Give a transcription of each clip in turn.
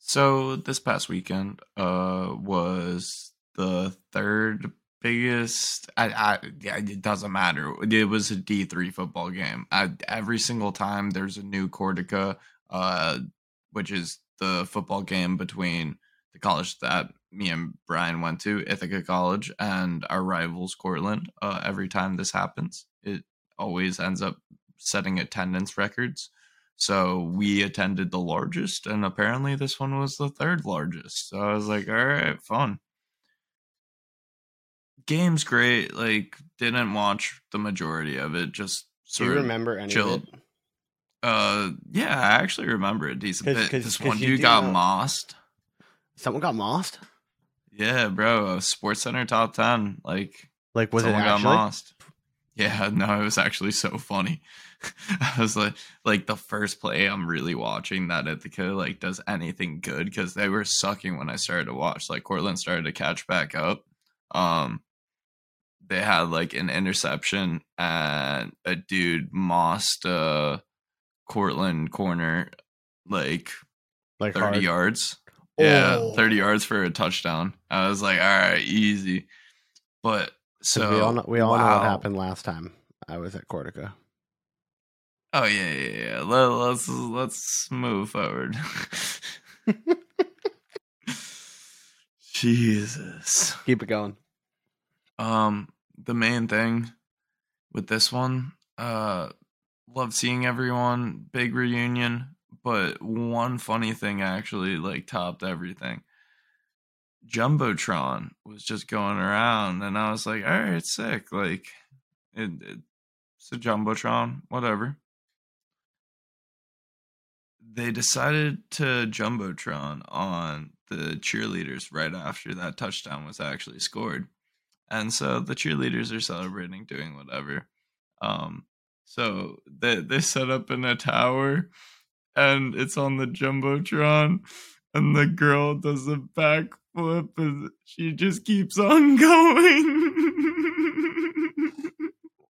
So this past weekend uh was the third biggest I, I it doesn't matter. It was a D3 football game. I, every single time there's a new Cortaca uh which is the football game between the college that me and Brian went to, Ithaca College, and our rivals Cortland. Uh every time this happens, it always ends up setting attendance records. So we attended the largest, and apparently this one was the third largest. So I was like, all right, fun. Game's great. Like, didn't watch the majority of it. Just Do you sort of remember any chilled. of it? Uh, yeah, I actually remember a decent 'Cause- bit. 'cause- this 'cause one you dude got know- mossed. Someone got mossed? Yeah, bro. Sports Center top ten. Like, Like, was it someone actually? got mossed. Yeah, no, it was actually so funny. I was like, like the first play I'm really watching that Ithaca like does anything good because they were sucking when I started to watch. Like Cortland started to catch back up. Um, they had like an interception and a dude mossed uh Cortland corner like Like, 30 hard? yards. Yeah, Oh. 30 yards for a touchdown. I was like, all right, easy. But so we all know, we all know what happened last time I was at Cortaca. Oh yeah, yeah, yeah. Let, let's let's move forward. Jesus. Keep it going. Um, the main thing with this one, uh, love seeing everyone. Big reunion, but one funny thing actually like topped everything. Jumbotron was just going around, and I was like, "All right, it's sick." Like, it, it's a jumbotron, whatever. They decided to jumbotron on the cheerleaders right after that touchdown was actually scored. And so the cheerleaders are celebrating doing whatever. Um so they they set up in a tower and it's on the jumbotron and the girl does a backflip and she just keeps on going.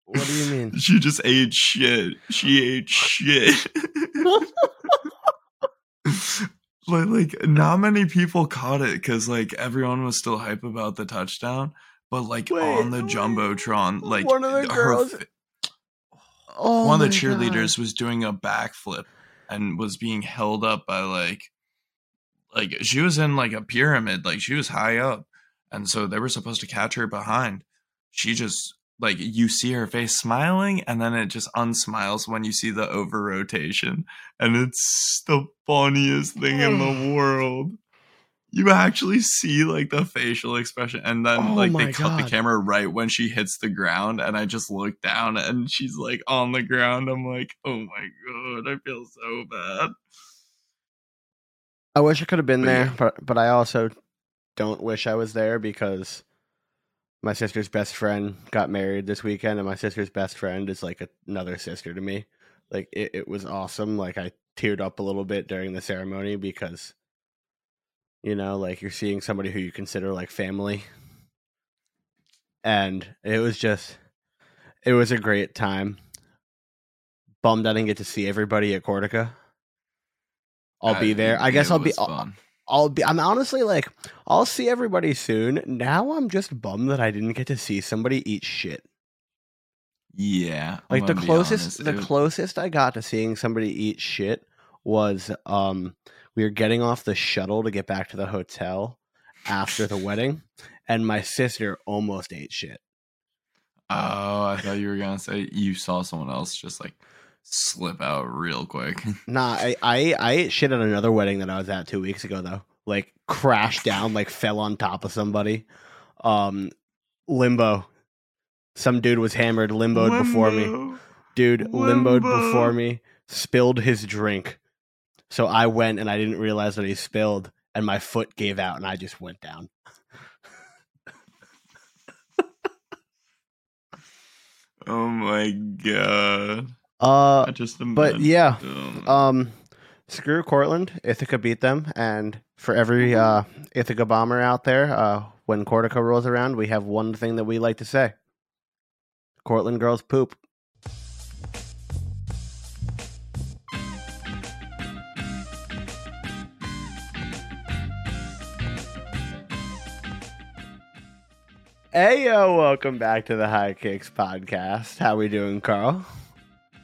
What do you mean? she just ate shit. She ate shit like like not many people caught it because like everyone was still hype about the touchdown but like Wait. on the jumbotron like One of the girls- fa- Oh one of the cheerleaders God. was doing a backflip and was being held up by like like she was in like a pyramid like she was high up and so they were supposed to catch her behind she just like you see her face smiling and then it just unsmiles when you see the over rotation. And it's the funniest thing in the world. You actually see like the facial expression and then Oh like my they cut the camera right when she hits the ground and i just look down and she's like on the ground. I'm like oh my god i feel so bad. I wish I could have been But there, yeah. but but I also don't wish I was there because my sister's best friend got married this weekend, and my sister's best friend is like a, another sister to me. Like it, it was awesome. Like I teared up a little bit during the ceremony because you know, like you're seeing somebody who you consider like family, and it was just it was a great time. Bummed I didn't get to see everybody at Cortaca. I'll Uh, be there. I guess I'll be. I'll. I'll be. I'm honestly like, I'll see everybody soon. Now I'm just bummed that I didn't get to see somebody eat shit. yeah I'm Like the closest, honest, the closest I got to seeing somebody eat shit was um we were getting off the shuttle to get back to the hotel after the wedding, and my sister almost ate shit. oh i thought you were gonna say you saw someone else just like slip out real quick Nah, I, I I ate shit at another wedding that I was at two weeks ago though. Like crashed down, like fell on top of somebody. Um, limbo. Some dude was hammered, limboed before me. Limbo. Dude limboed before me, spilled his drink. So I went and I didn't realize that he spilled, and my foot gave out, and I just went down. oh my god uh, I just but yeah, um, screw Cortland. Ithaca beat them, and for every uh, Ithaca bomber out there, uh, when Cortaca rolls around, we have one thing that we like to say: Cortland girls poop. Hey yo, welcome back to the High Kicks podcast. How we doing, Karl?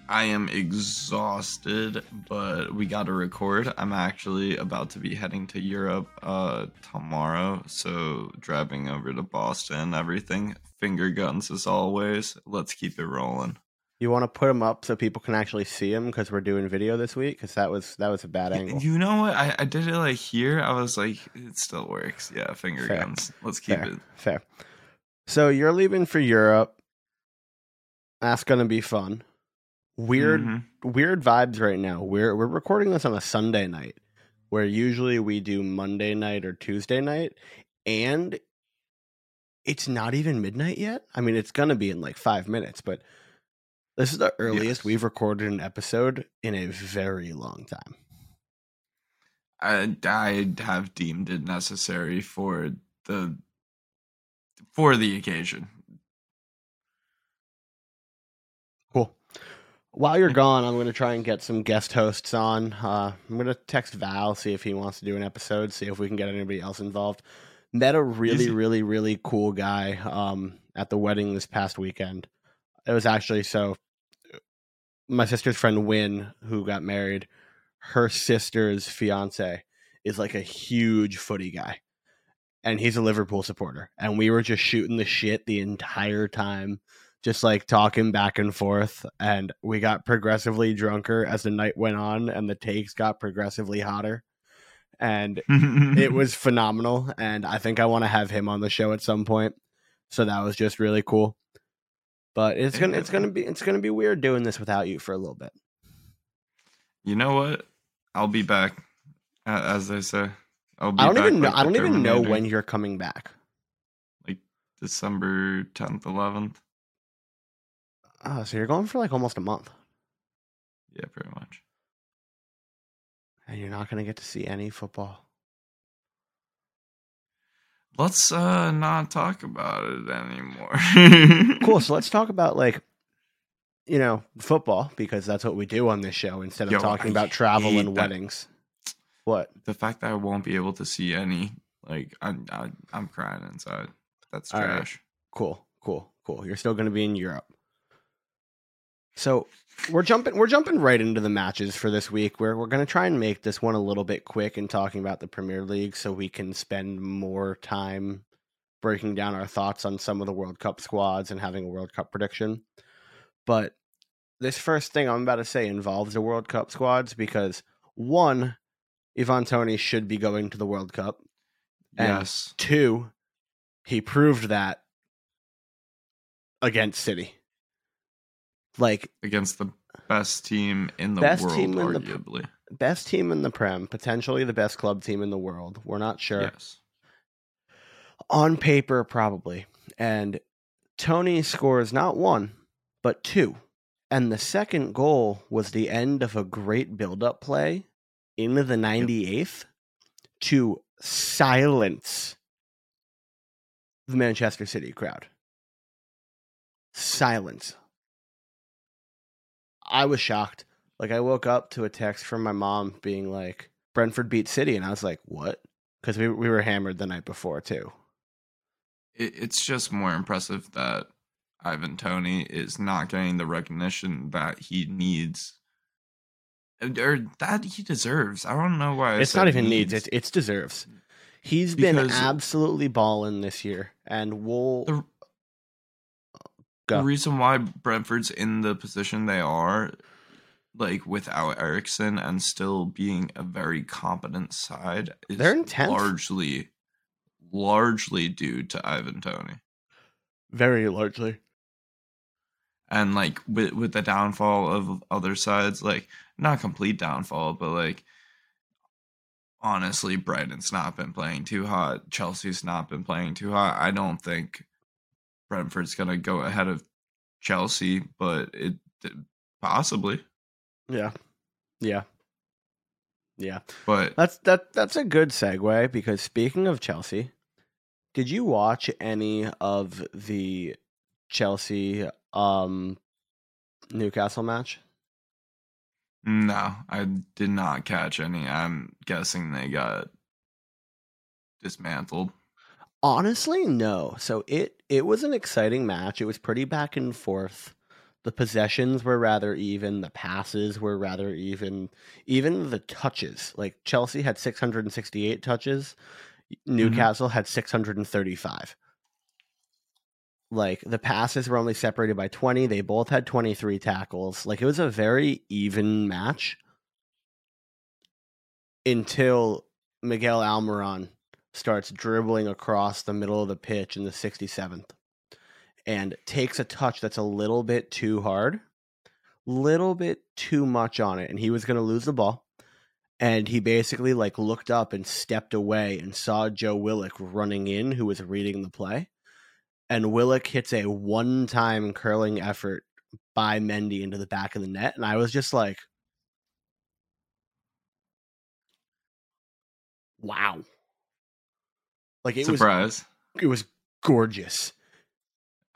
I am exhausted, but we got to record. I'm actually about to be heading to Europe uh, tomorrow, so driving over to Boston, everything. Finger guns as always. Let's keep it rolling. You want to put them up so people can actually see them because we're doing video this week because that was that was a bad angle. You know what? I, I did it like here. I was like, it still works. Yeah, finger Fair. guns. Let's keep Fair, it. fair. So you're leaving for Europe. That's gonna be fun. Weird, Mhm. weird vibes right now. We're we're recording this on a Sunday night, where usually we do Monday night or Tuesday night, and it's not even midnight yet. I mean, it's gonna be in like five minutes, but this is the earliest Yes. we've recorded an episode in a very long time. I, I have deemed it necessary for the for the occasion. While you're gone, I'm going to try and get some guest hosts on. Uh, I'm going to text Val, see if he wants to do an episode, see if we can get anybody else involved. Met a really, really, really cool guy um, at the wedding this past weekend. It was actually so. My sister's friend Win, who got married, her sister's fiance is like a huge footy guy, and he's a Liverpool supporter. And we were just shooting the shit the entire time just like talking back and forth and we got progressively drunker as the night went on and the takes got progressively hotter and it was phenomenal and i think i want to have him on the show at some point so that was just really cool but it's gonna it's gonna be it's gonna be weird doing this without you for a little bit You know what? I'll be back, as they say. I'll be i don't even know like i don't even know when you're coming back like December 10th, 11th. Oh so you're going for like almost a month Yeah, pretty much. and you're not gonna get to see any football Let's uh not talk about it anymore. cool so let's talk about like you know football because that's what we do on this show instead of Yo, talking I about travel and that. weddings what The fact that I won't be able to see any, like, I'm I, I'm crying inside. That's All right. trash. cool cool cool you're still going to be in europe so we're jumping we're jumping right into the matches for this week we're, we're going to try and make this one a little bit quick in talking about the premier league so we can spend more time breaking down our thoughts on some of the world cup squads and having a world cup prediction but this first thing i'm about to say involves the world cup squads because one ivan toney should be going to the world cup And- Yes. Two, he proved that against City. Like Against the best team in the Best world, team in the- arguably. best team in the Prem, potentially the best club team in the world. We're not sure. Yes. On paper, probably. And Toney scores not one, but two. And the second goal was the end of a great build-up play into the 98th to silence the Manchester City crowd. Silence. I was shocked. Like I woke up to a text from my mom being like, "Brentford beat City," and I was like, "What?" Because we we were hammered the night before too. It, it's just more impressive that Ivan Toney is not getting the recognition that he needs. Or that he deserves. I don't know why. It's not even needs; it's it's deserves. He's been absolutely balling this year, and we'll The- Go. The reason why Brentford's in the position they are, like without Eriksen and still being a very competent side, is They're in 10th. largely, largely due to Ivan Toney. very largely. And like with with the downfall of other sides, like not complete downfall, but like honestly, Brighton's not been playing too hot. Chelsea's not been playing too hot. I don't think Brentford's gonna go ahead of Chelsea, but it possibly. Yeah, yeah, yeah. But That's that. That's a good segue because speaking of Chelsea, did you watch any of the Chelsea um Newcastle match? no, I did not catch any. I'm guessing they got dismantled. Honestly, no. So it it was an exciting match. It was pretty back and forth. The possessions were rather even. The passes were rather even. Even the touches, like Chelsea had 668 touches, mm-hmm. Newcastle had 635. Like the passes were only separated by 20. They both had 23 tackles. Like it was a very even match until Miguel Almiron starts dribbling across the middle of the pitch in the 67th and takes a touch that's a little bit too hard, little bit too much on it, and he was going to lose the ball. And he basically like looked up and stepped away and saw Joe Willock running in, who was reading the play. And Willock hits a one-time curling effort by Mendy into the back of the net, and I was just like, "Wow!" Like it Surprise. was, it was gorgeous.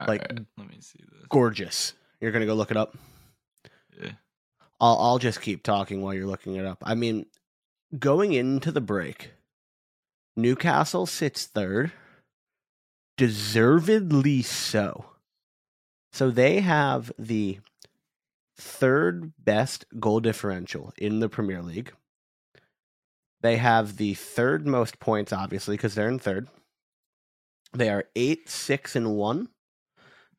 Like- Alright, let me see this. gorgeous. You're gonna go look it up. Yeah. I'll I'll just keep talking while you're looking it up. I mean, going into the break, Newcastle sits third, deservedly so. So they have the third best goal differential in the Premier League. They have the third most points, obviously, because they're in third. They are eight, six, and one.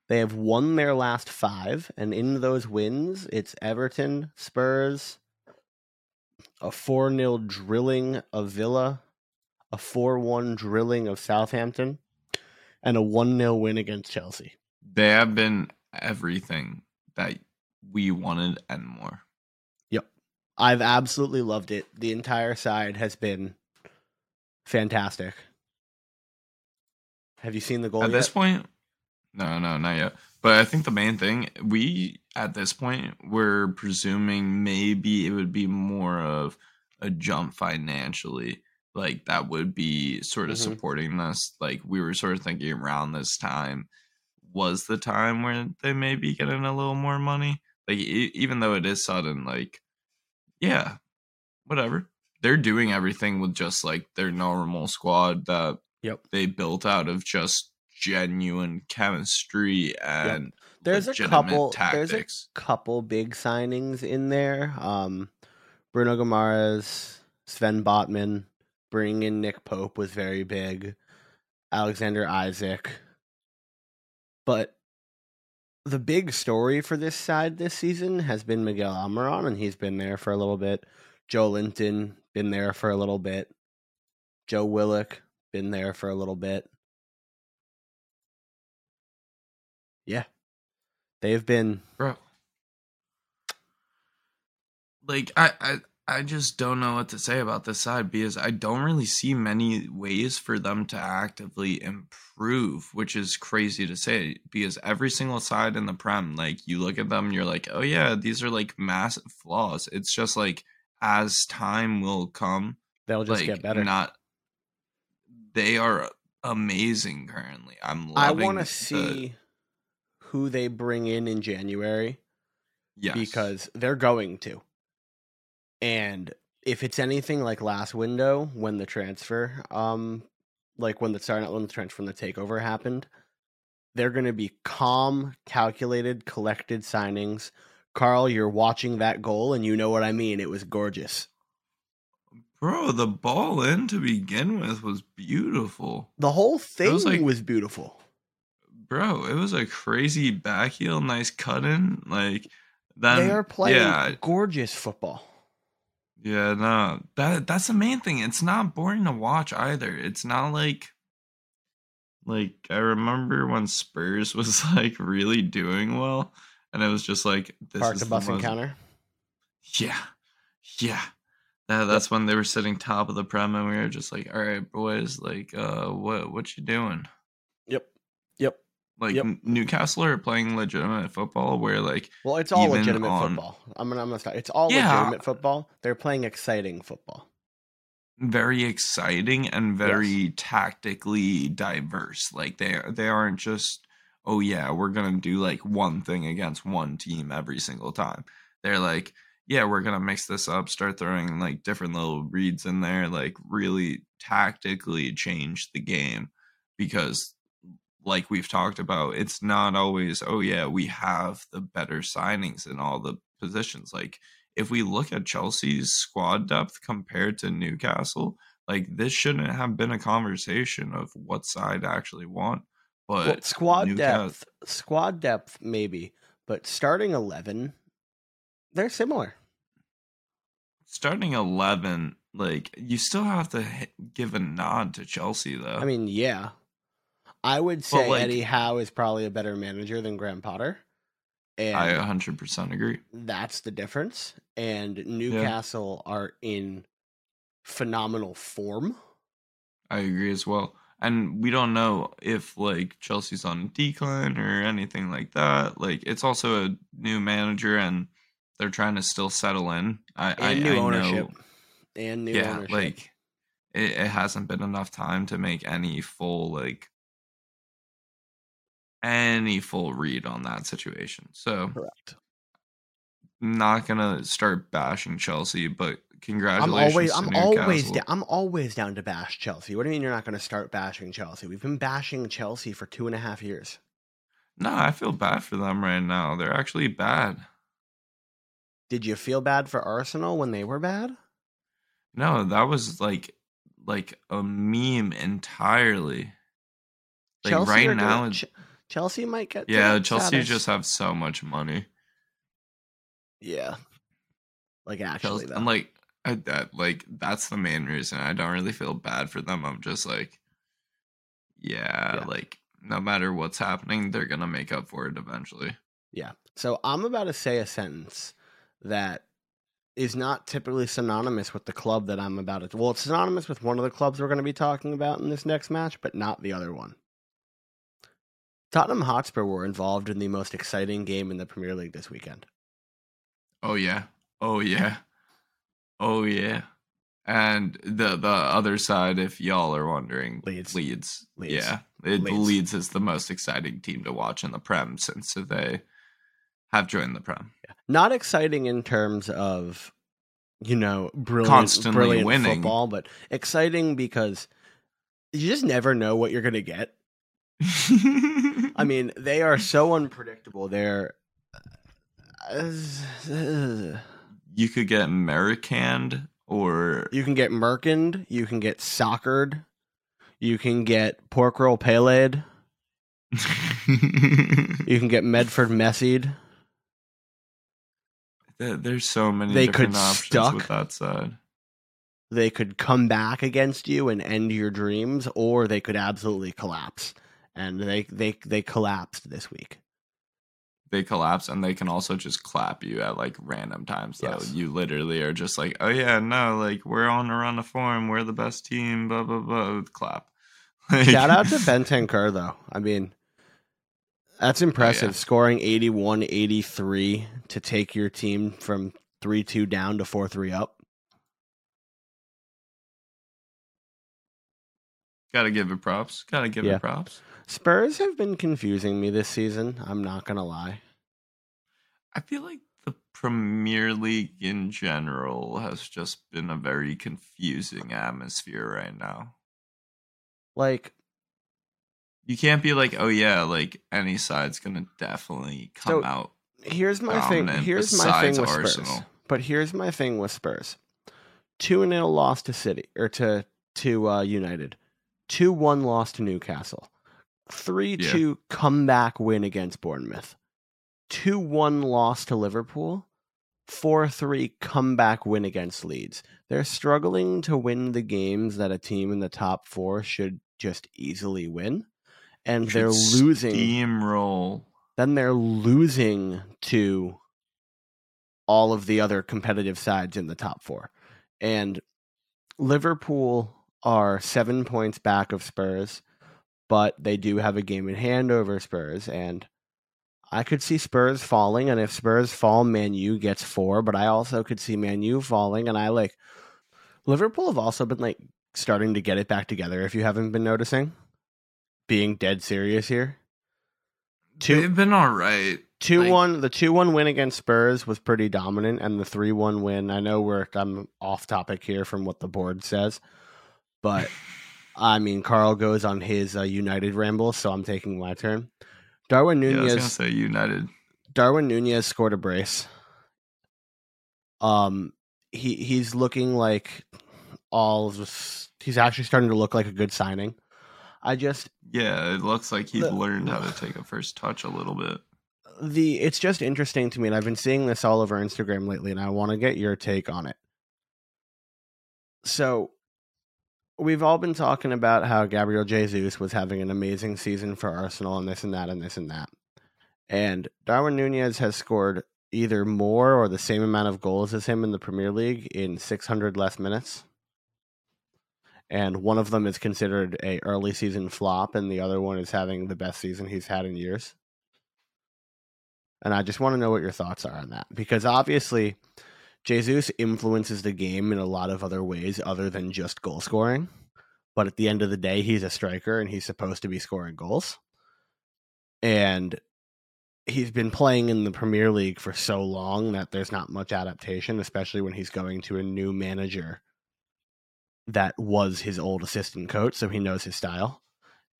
They have won their last five, and in those wins, it's Everton, Spurs, a 4 0 drilling of Villa, a 4 1 drilling of Southampton, and a 1 0 win against Chelsea. They have been everything that we wanted and more. I've absolutely loved it. The entire side has been fantastic. Have you seen the goal At yet? this point, no, no, not yet. But I think the main thing we at this point we're presuming maybe it would be more of a jump financially. Like that would be sort of Mhm. supporting this. Like we were sort of thinking around this time was the time where they may be getting a little more money. Like e- even though it is sudden, like yeah, whatever. They're doing everything with just like their normal squad that Yep. they built out of just genuine chemistry and There's a couple. There's a couple big signings in there. Um, Bruno Guimarães, Sven Botman, bringing in Nick Pope was very big. Alexander Isak. But the big story for this side this season has been Miguel Almiron, and he's been there for a little bit. Joelinton, been there for a little bit. Joe Willock, been there for a little bit. Yeah. They've been bro. Like I, I I just don't know what to say about this side because I don't really see many ways for them to actively improve, which is crazy to say because every single side in the prem, like you look at them, you're like, oh yeah, these are like massive flaws. It's just like as time will come, they'll just like get better. not they are amazing currently. I'm I want to see who they bring in in January yes. because they're going to. And if it's anything like last window when the transfer, um, like when the sorry not when the transfer when the takeover happened, they're going to be calm, calculated, collected signings. Karl, you're watching that goal, and you know what I mean. It was gorgeous. Bro, the ball in to begin with was beautiful. The whole thing was, like- beautiful. Bro, it was a crazy back heel, nice cut in. Like then they are playing Yeah, gorgeous football. Yeah, no. That that's the main thing. It's not boring to watch either. It's not like like I remember when Spurs was like really doing well and it was just like this Park is the bus most- encounter. Yeah. Yeah. That, that's when they were sitting top of the prem and we were just like, all right, boys, like, uh, what, what you doing? Yep. Yep. Like Yep. Newcastle are playing legitimate football where like, Well, it's all legitimate on- football. I'm gonna, I'm gonna stop. It's all Yeah. legitimate football. They're playing exciting football. very exciting and very tactically diverse. Like they, they aren't just, oh yeah, we're going to do like one thing against one team every single time. They're like, yeah, we're gonna mix this up, start throwing like different little reads in there, like really tactically change the game because like we've talked about, it's not always, oh yeah, we have the better signings in all the positions. Like if we look at Chelsea's squad depth compared to Newcastle, like this shouldn't have been a conversation of what side I actually want. But well, squad Newcastle- depth, squad depth, maybe, but starting eleven, they're similar. starting 11 like you still have to give a nod to chelsea though I mean, yeah, I would say like- Eddie Howe is probably a better manager than Graham Potter, and i 100% agree that's the difference. And Newcastle are in phenomenal form. i agree as well and we don't know if like chelsea's on a decline or anything like that like it's also a new manager and they're trying to still settle in i and I, new I ownership know and new yeah ownership. like it, it hasn't been enough time to make any full like any full read on that situation so correct. not gonna start bashing Chelsea, but congratulations. I'm always, I'm always, da- I'm always down to bash Chelsea. What do you mean you're not to start bashing Chelsea? We've been bashing Chelsea for two and a half years. No, I feel bad for them right now. They're actually bad. Did you feel bad for Arsenal when they were bad? No, that was like like a meme entirely. Like Chelsea right now, gonna- Ch- Chelsea might get. yeah, Chelsea status. just have so much money. yeah. Like actually, Chelsea. I'm like, I, that like that's the main reason. I don't really feel bad for them. I'm just like, yeah, Yeah. like no matter what's happening, they're gonna make up for it eventually. Yeah. So I'm about to say a sentence that is not typically synonymous with the club that I'm about to. Well, it's synonymous with one of the clubs we're going to be talking about in this next match, but not the other one. Tottenham Hotspur were involved in the most exciting game in the Premier League this weekend. Oh yeah. Oh yeah. Oh yeah. And the the other side, if y'all are wondering, Leeds. Leeds. Leeds. Yeah. It, Leeds. Leeds. is the most exciting team to watch in the Prem since they have joined the Prem. Not exciting in terms of, you know, brilliant, Constantly brilliant winning. football, but exciting because you just never know what you're going to get. I mean, they are so unpredictable. They're. you could get Americanned or You can get Merkened. You can get Soccered. You can get Pork Roll Pele'd. You can get Medford Messied. There's so many They different could options stuck. with that side. They could come back against you and end your dreams, or they could absolutely collapse. And they they they collapsed this week. They collapse and they can also just clap you at like random times though. Yes. You literally are just like, Oh yeah, no, like we're on a run of form, we're the best team, blah blah blah clap. Like- Shout out to Bentancur though. I mean, that's oh, impressive. Scoring 81 83 to take your team from 3 2 down to 4 3 up. Gotta give it props. Gotta give Yeah. it props. Spurs have been confusing me this season. I'm not going to lie. I feel like the Premier League in general has just been a very confusing atmosphere right now. Like, You can't be like, oh yeah, like any side's gonna definitely come So, out. here's my thing. Here's my thing with Spurs. Arsenal. But here's my thing with Spurs. 2 0 loss to City or to to uh, United. 2 1 loss to Newcastle. 3 2 comeback win against Bournemouth. 2 1 loss to Liverpool. 4 3 comeback win against Leeds. They're struggling to win the games that a team in the top four should just easily win. And they're Should losing steamroll. then they're losing to all of the other competitive sides in the top four. And Liverpool are seven points back of Spurs, but they do have a game in hand over Spurs. And I could see Spurs falling. And if Spurs fall, Man U gets four. But I also could see Man U falling. And I like Liverpool have also been like starting to get it back together, if you haven't been noticing. Being dead serious here. Two- They've been all right. Two Like- one, the two one win against Spurs was pretty dominant, and the three one win. I know we're I'm off topic here from what the board says, but I mean, Karl goes on his uh, United ramble, so I'm taking my turn. Darwin Yeah, I was Nunez. gonna say United. Darwin Nunez scored a brace. Um, he he's looking like all he's actually starting to look like a good signing. I just Yeah, it looks like he's The- learned how to take a first touch a little bit. the it's just interesting to me, and I've been seeing this all over Instagram lately, and I want to get your take on it. So, we've all been talking about how Gabriel Jesus was having an amazing season for Arsenal, and this and that, and this and that. And Darwin Nunez has scored either more or the same amount of goals as him in the Premier League in 600 less minutes. And one of them is considered a early season flop, and the other one is having the best season he's had in years. And I just want to know what your thoughts are on that because obviously Jesus influences the game in a lot of other ways other than just goal scoring. But at the end of the day, he's a striker and he's supposed to be scoring goals. And he's been playing in the Premier League for so long that there's not much adaptation, especially when he's going to a new manager that was his old assistant coach, so he knows his style.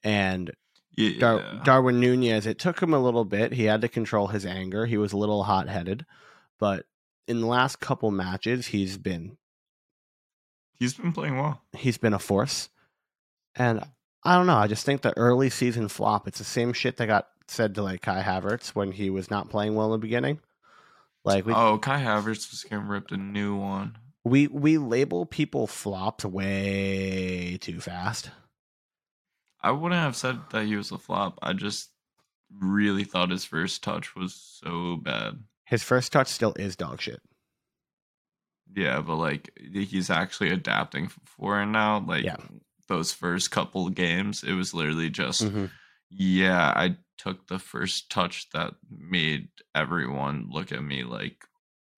And Yeah, Dar- Darwin Nunez, it took him a little bit. He had to control his anger. He was a little hot headed, but in the last couple matches, he's been he's been playing well. he's been a force. And I don't know. I just think the early season flop. It's the same shit that got said to like Kai Havertz when he was not playing well in the beginning. Like we oh, Kai Havertz was getting ripped a new one. we we label people flops way too fast. I wouldn't have said that he was a flop. I just really thought his first touch was so bad. His first touch still is dog shit. Yeah, but like he's actually adapting for it now. Like Yeah. those first couple games, it was literally just Mhm. yeah, I took the first touch that made everyone look at me like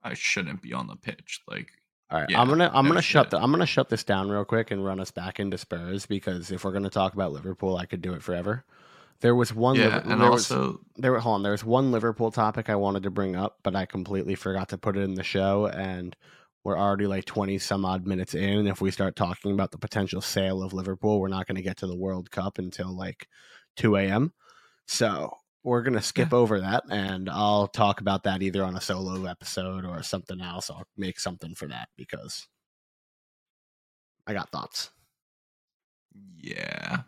I shouldn't be on the pitch. Like All right, Yeah, I'm gonna I'm no gonna shut the, I'm gonna shut this down real quick and run us back into Spurs because if we're gonna talk about Liverpool, I could do it forever. There was one. yeah, Liver- and there was, also there. Hold on, there was one Liverpool topic I wanted to bring up, but I completely forgot to put it in the show, and we're already like twenty some odd minutes in. And if we start talking about the potential sale of Liverpool, we're not going to get to the World Cup until like two a.m. So we're gonna skip over that, and I'll talk about that either on a solo episode or something else. I'll make something for that because I got thoughts. yeah.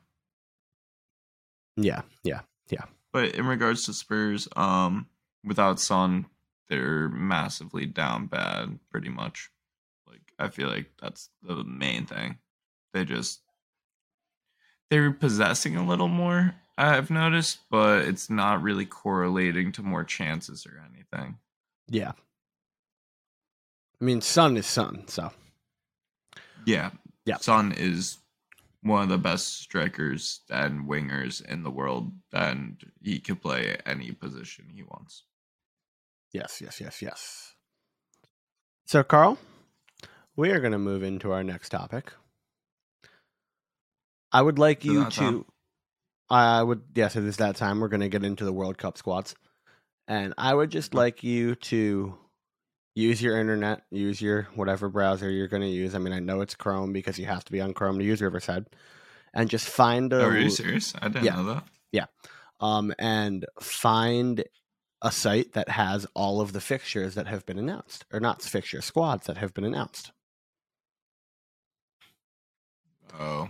Yeah, yeah, yeah. But in regards to Spurs, um, without Son, they're massively down bad, pretty much. Like I feel like that's the main thing. They just they're possessing a little more, I've noticed, but it's not really correlating to more chances or anything. yeah. I mean, Son is Son, so Yeah. Yeah. Son is one of the best strikers and wingers in the world, and he can play any position he wants. yes, yes, yes, yes. So, Karl, we are going to move into our next topic. I would like you to. time? I would yes, it is that time. We're going to get into the World Cup squads, and I would just like you to use your internet, use your whatever browser you're going to use. I mean, I know it's Chrome because you have to be on Chrome to use Riverside, and just find a Oh, are you serious? I didn't yeah. know that. Yeah, um, and find a site that has all of the fixtures that have been announced, or not fixtures, squads that have been announced. Oh,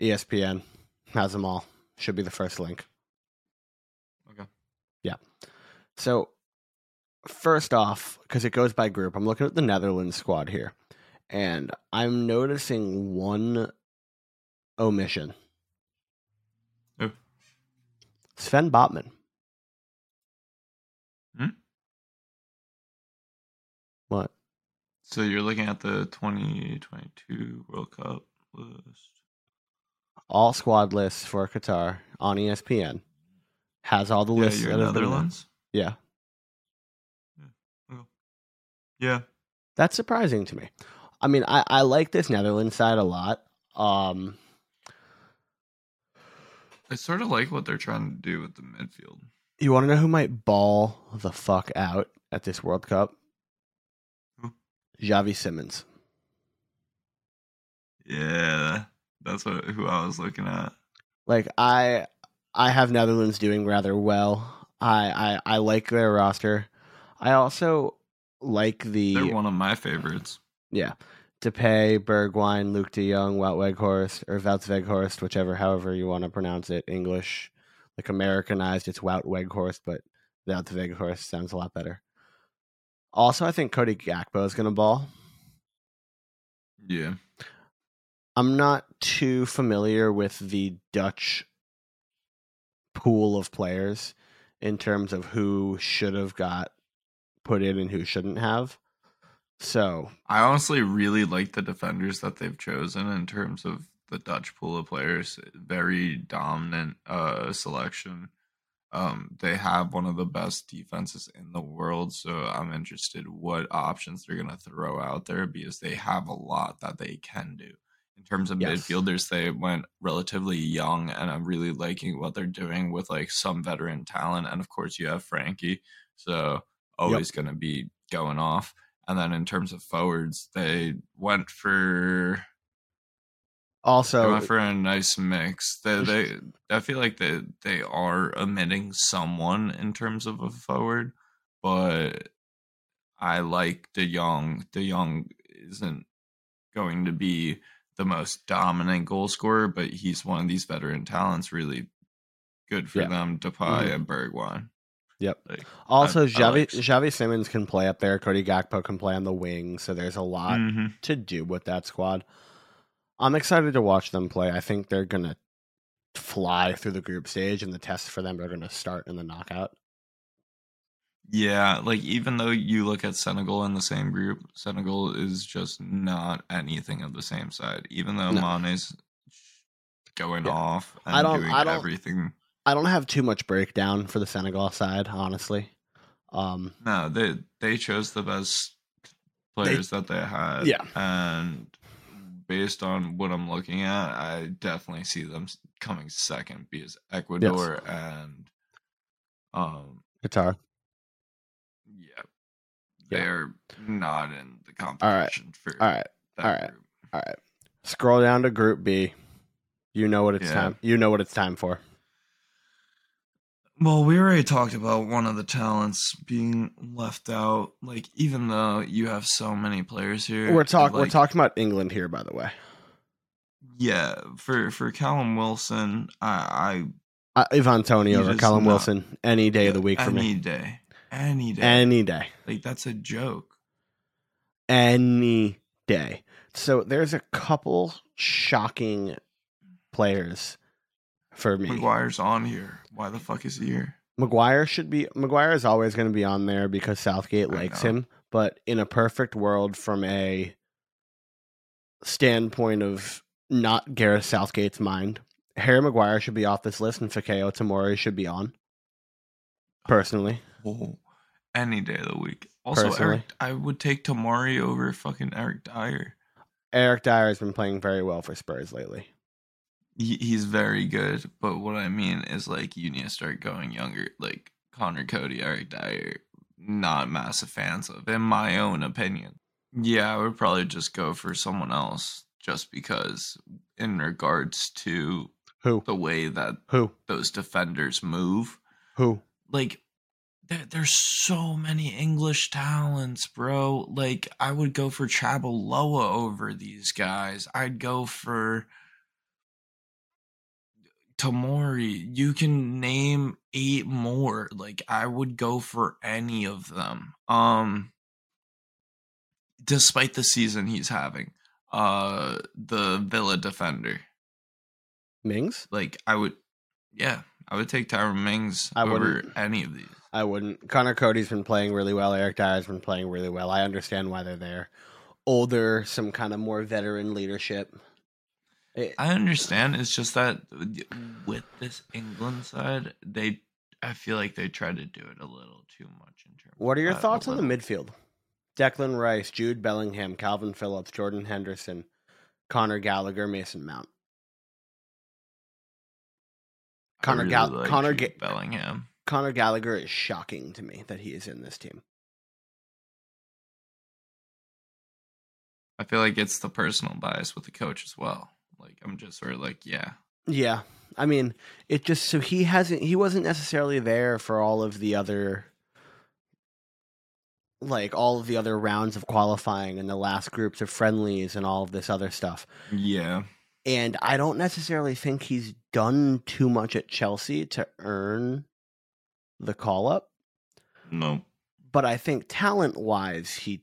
ESPN has them all. Should be the first link. okay. Yeah. So, first off, because it goes by group, I'm looking at the Netherlands squad here, and I'm noticing one omission. Who? Sven Botman. Hmm? What? So you're looking at the 2022 World Cup list. All squad lists for Qatar on ESPN has all the Yeah, lists you're that have been Netherlands. Yeah, Yeah, that's surprising to me. I mean, I, I like this Netherlands side a lot. Um, I sort of like what they're trying to do with the midfield. you want to know who might ball the fuck out at this World Cup? Who? Xavi Simons. Yeah, That's what who I was looking at. Like I I have Netherlands doing rather well. I I, I like their roster. I also like the They're one of my favorites. yeah. Depay, Bergwijn, Luuk de Jong, Wout Weghorst, or Wout Weghorst, whichever, however you want to pronounce it. English, like Americanized, it's Wout Weghorst, but Wout Weghorst sounds a lot better. Also, I think Cody Gakpo is going to ball. Yeah. I'm not too familiar with the Dutch pool of players in terms of who should have got put in and who shouldn't have. So, I honestly really like the defenders that they've chosen in terms of the Dutch pool of players. Very dominant uh selection. Um they have one of the best defenses in the world, so I'm interested what options they're going to throw out there because they have a lot that they can do. In terms of Yes. midfielders, they went relatively young and I'm really liking what they're doing with like some veteran talent and of course you have Frenkie. So always going to be going off. And then in terms of forwards, they went for they also, went for a nice mix. They they I feel like they they are omitting someone in terms of a forward, but I like De Jong. De Jong isn't going to be the most dominant goal scorer, but he's one of these veteran talents, really good for Yeah. them. Depay Mhm. and Bergwijn. Yep. Like, also I Xavi like- Xavi Simons can play up there. Cody Gakpo can play on the wing, so there's a lot mhm. to do with that squad. I'm excited to watch them play. I think they're gonna fly through the group stage, and the tests for them are gonna start in the knockout. Yeah, like even though you look at Senegal in the same group, Senegal is just not anything of the same side. Even though No. Mane's going Yeah. off and I don't- doing I don't- everything. I don't have too much breakdown for the Senegal side, honestly. Um, No, they they chose the best players that they had. Yeah. and based on what I'm looking at, I definitely see them coming second because Ecuador and um Qatar. yeah, Yeah. they're not in the competition for All right, that all right. group. all right. Scroll down to Group B. You know what it's Yeah. time. You know what it's time for. Well, we already talked about one of the talents being left out. Like, even though you have so many players here, We're talking. we're talking about England here, by the way. Yeah, for for Callum Wilson, I, Uh, Ivan Toney over Callum not- Wilson any day I of the week for any me. day, any day, Any day. like that's a joke. Any day. So there's a couple shocking players for me. Maguire's on here. Why the fuck is he here? Maguire should be Maguire is always going to be on there because Southgate I likes know. him. But in a perfect world, from a standpoint of not Gareth Southgate's mind, Harry Maguire should be off this list, and Fikayo Tomori should be on. Personally, Oh, any day of the week. Also, Personally. Eric, I would take Tomori over fucking Eric Dier. Eric Dier has been playing very well for Spurs lately. He, he's very good, but what I mean is like you need to start going younger, like Conor Coady, Eric Dier. Not massive fans of, in my own opinion. Yeah, I would probably just go for someone else, just because in regards to Who? the way that Who? those defenders move, Who? like there, there's so many English talents, bro. Like I would go for Chabaloa over these guys. I'd go for Tomori. You can name eight more. Like I would go for any of them. Um despite the season he's having. Uh the Villa defender. Mings? Like I would yeah, I would take Tyrone Mings I over wouldn't. any of these. I wouldn't. Conor Coady's been playing really well. Eric Dier's been playing really well. I understand why they're there. Older, some kind of more veteran leadership. It- I understand. It's just that with this England side, they I feel like they try to do it a little too much in terms. What are your thoughts on the midfield? Declan Rice, Jude Bellingham, Kalvin Phillips, Jordan Henderson, Conor Gallagher, Mason Mount. Connor really Gall- like Connor Ga- Bellingham. Conor Gallagher is shocking to me that he is in this team. I feel like it's the personal bias with the coach as well. Like I'm just sort of like, yeah, Yeah. I mean, it just so he hasn't he wasn't necessarily there for all of the other like all of the other rounds of qualifying and the last groups of friendlies and all of this other stuff. yeah, And I don't necessarily think he's done too much at Chelsea to earn the call up, no, but I think talent wise he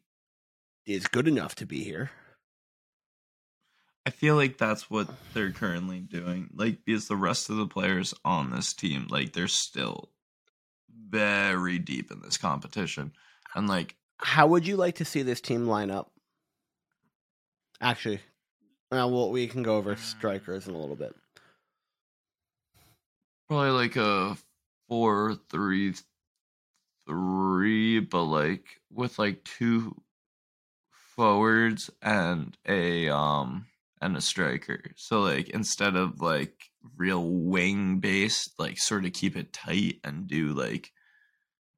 is good enough to be here. I feel like that's what they're currently doing. Like because the rest of the players on this team, like they're still very deep in this competition, and like How would you like to see this team line up? Actually, uh, well, we can go over strikers in a little bit. probably like a four three three, but like with like two forwards and a um and a striker. So like instead of like real wing based, like sort of keep it tight and do like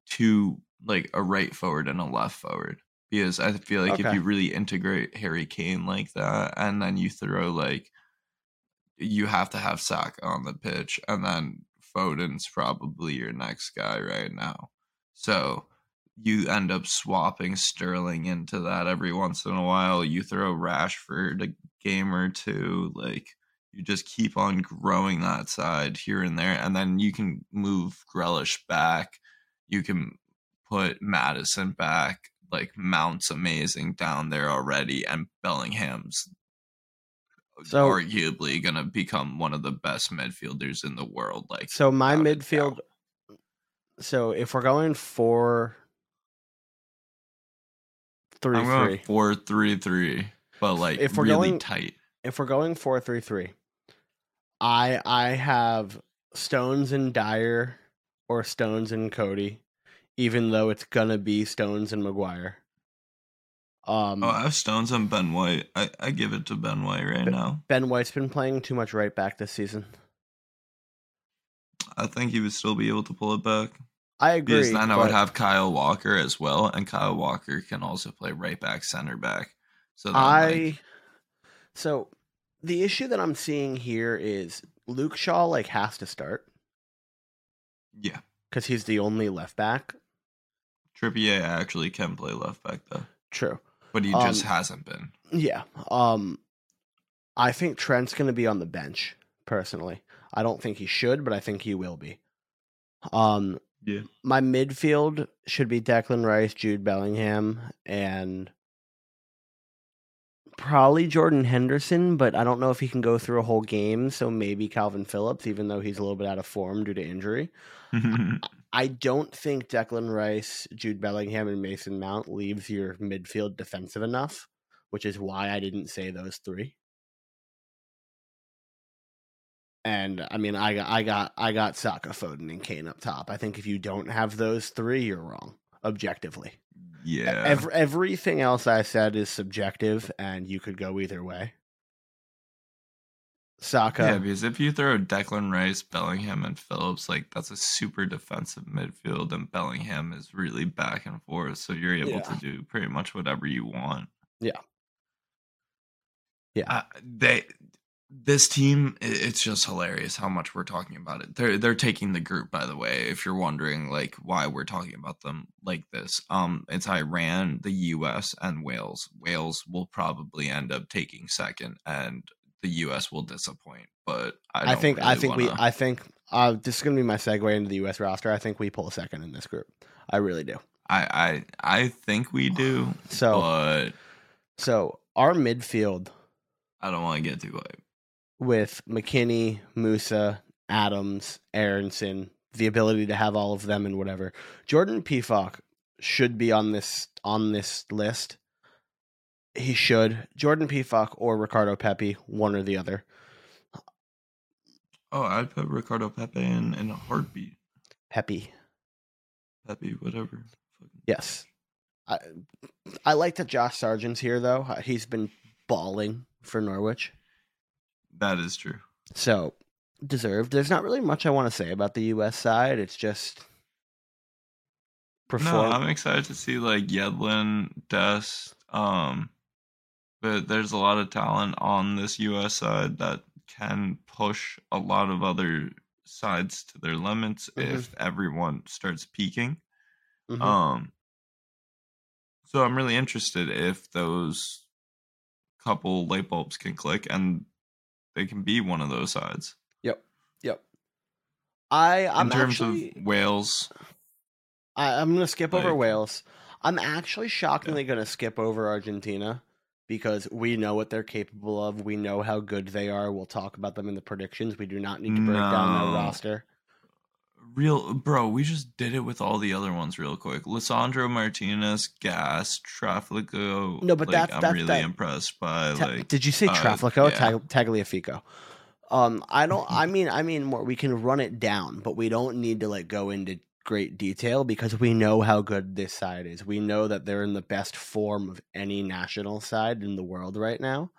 two like a right forward and a left forward. Because I feel like if you really integrate Harry Kane like that and then you throw like you have to have Saka on the pitch and then Foden's probably your next guy right now. So you end up swapping Sterling into that every once in a while. You throw Rashford a game or two, like you just keep on growing that side here and there, and then you can move Grealish back. You can put Maddison back. Like Mount's amazing down there already, and Bellingham's So- arguably gonna become one of the best midfielders in the world. Like So my midfield. So if we're going four, three, I'm going three. four three three, but like If we're really going- tight. If we're going four, three, three, I I have Stones and Dier or Stones and Coady, even though it's gonna be Stones and Maguire. Um, Oh, I have Stones and Ben White. I, I give it to Ben White right But- now. Ben White's been playing too much right back this season. I think he would still be able to pull it back. I agree. Because then I would have Kyle Walker as well, and Kyle Walker can also play right back, center back. So I like, so the issue that I'm seeing here is Luke Shaw like has to start yeah, because he's the only left back. Trippier actually can play left back though, True. but he just Um, hasn't been. Yeah. Um I think Trent's gonna be on the bench, personally. I don't think he should, but I think he will be. Um Yeah. my midfield should be Declan Rice, Jude Bellingham, and probably Jordan Henderson, but I don't know if he can go through a whole game, so maybe Kalvin Phillips, even though he's a little bit out of form due to injury. I don't think Declan Rice, Jude Bellingham, and Mason Mount leaves your midfield defensive enough, which is why I didn't say those three. And I mean, I got, I got, I got Saka, Foden, and Kane up top. I think if you don't have those three, you're wrong, objectively. yeah, Ev- everything else I said is subjective, and you could go either way. Saka, yeah. Because if you throw Declan Rice, Bellingham, and Phillips, like that's a super defensive midfield, and Bellingham is really back and forth, so you're able Yeah. to do pretty much whatever you want. Yeah. Yeah. uh, they this team it's just hilarious how much we're talking about it they're they're taking the group by the way if you're wondering like why we're talking about them like this um it's iran the us and wales wales will probably end up taking second and the us will disappoint but i, I, think I think we wanna- I think uh, this is going to be my segue into the U.S. roster. I think we pull second in this group. I really do. I, I i think we do So but so our midfield i don't want to get too hype with McKennie, Musah, Adams, Aaronson, the ability to have all of them and whatever. Jordan Pefok should be on this on this list. He should. Jordan Pefok or Ricardo Pepi, one or the other. oh i'd put ricardo pepi in in a heartbeat Pepi. pepi whatever Yes. I I like that Josh Sargent's here though. He's been balling for Norwich. That is true So deserved. There's not really much I want to say about the US side. It's just perform No, I'm excited to see like Yedlin, Dest. um, but there's a lot of talent on this US side that can push a lot of other sides to their limits Mhm. if everyone starts peaking. Mhm. Um so I'm really interested if those couple light bulbs can click and they can be one of those sides. yep. Yep. I I'm In terms actually of Wales, I, I'm gonna skip over like- Wales. I'm actually shockingly gonna skip over Argentina because we know what they're capable of. We know how good they are. We'll talk about them in the predictions. We do not need to break down No. their roster. Real bro, we just did it with all the other ones real quick. Lisandro Martinez, Gas, Traffico. No, but like, that's- I'm really that- impressed by Ta- like Did you say uh, Traflico or yeah. Tag- Tagliafico? Um, I don't. I mean, I mean more. We can run it down, but we don't need to like go into great detail because we know how good this side is. We know that they're in the best form of any national side in the world right now.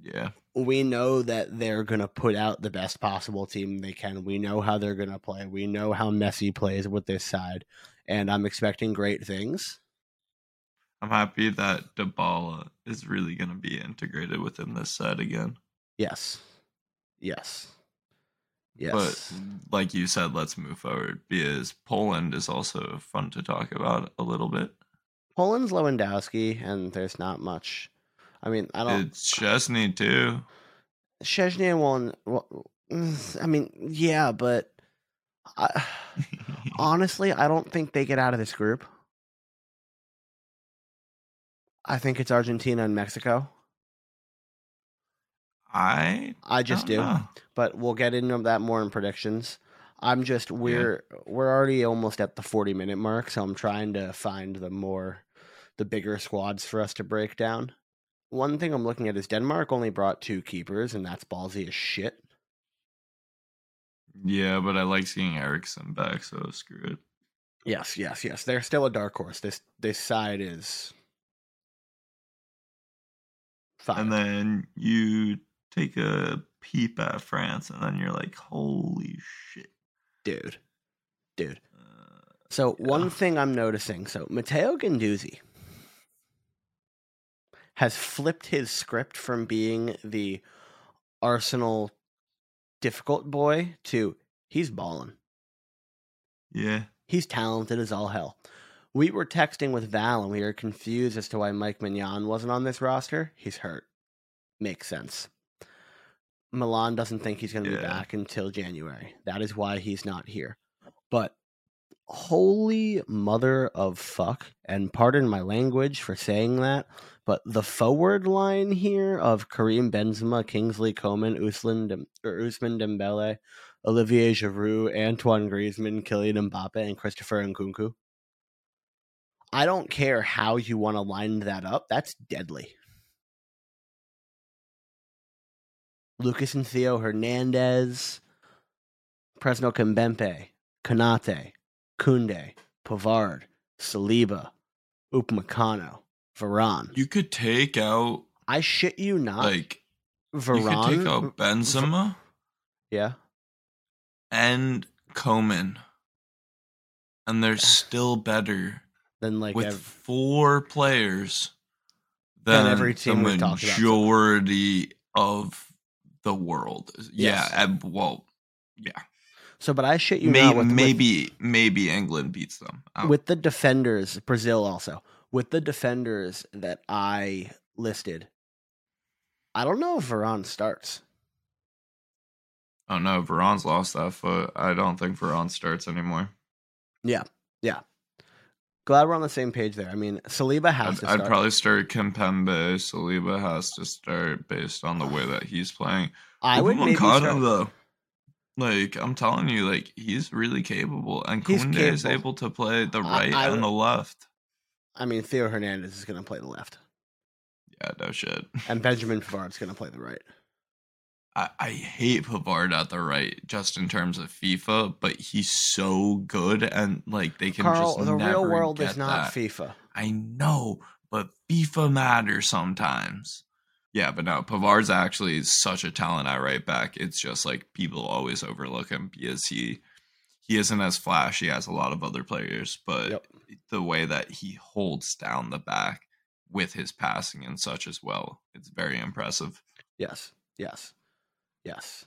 Yeah. we know that they're going to put out the best possible team they can. We know how they're going to play. We know how Messi plays with this side, and I'm expecting great things. I'm happy that Dybala is really going to be integrated within this set again. Yes. Yes. Yes. But like you said, let's move forward because Poland is also fun to talk about a little bit. Poland's Lewandowski, and there's not much. I mean, I don't. It's Szczesny too. Szczesny won. Well, I mean, yeah, but I, honestly, I don't think they get out of this group. I think it's Argentina and Mexico. I I just do. know. but we'll get into that more in predictions. I'm just we're we're already almost at the 40 minute mark, so I'm trying to find the more the bigger squads for us to break down. One thing I'm looking at is Denmark only brought two keepers, and that's ballsy as shit. Yeah, but I like seeing Eriksen back, so screw it. Yes, yes, yes. They're still a dark horse. This this side is fine. And then you take a peep at France, and then you're like, holy shit. dude, dude. Uh, So Yeah. one thing I'm noticing, so Matteo Guendouzi has flipped his script from being the Arsenal difficult boy to he's balling. yeah. He's talented as all hell. We were texting with Val and we were confused as to why Mike Maignan wasn't on this roster. He's hurt. Makes sense. Milan doesn't think he's going to be back until January. That is why he's not here. But holy mother of fuck, and pardon my language for saying that, but the forward line here of Karim Benzema, Kingsley Coman, Ousmane, Ousmane Dembele, Olivier Giroud, Antoine Griezmann, Kylian Mbappe, and Christopher Nkunku. I don't care how you want to line that up. That's deadly. Lucas and Theo Hernandez, Presnel Kimpembe, Konate, Kounde, Pavard, Saliba, Upamecano, Varane. You could take out, I shit you not. like, Varane. you could take out Benzema yeah. and Coman, and they're still better than like with four players Than than every team the we've talked about. majority of the world. Yes. Yeah, and- well, yeah. so, but I shit you May- not. With, with- maybe maybe England beats them. out. with the defenders, Brazil also with the defenders that I listed. I don't know if Varane starts. oh no, Varane's lost that foot. I don't think Varane starts anymore. Yeah, yeah. Glad we're on the same page there. I mean, Saliba has I'd, to I'd probably start Kimpembe. Saliba has to start based on the way that he's playing. I would maybe Upamecano, start. though. Like I'm telling you, like he's really capable, and He's Kounde is able to play the right I and the left. I mean, Theo Hernandez is going to play the left, Yeah, no shit. and Benjamin Pavard's going to play the right. I, I hate Pavard at the right, just in terms of FIFA, but he's so good, and like they can Karl, just the real world is not that. FIFA. I know, but FIFA matters sometimes. Yeah, but no, Pavard's actually such a talent at right back. It's just like people always overlook him because he he isn't as flashy as a lot of other players, but Yep. the way that he holds down the back with his passing and such as well. It's very impressive. Yes, yes, yes.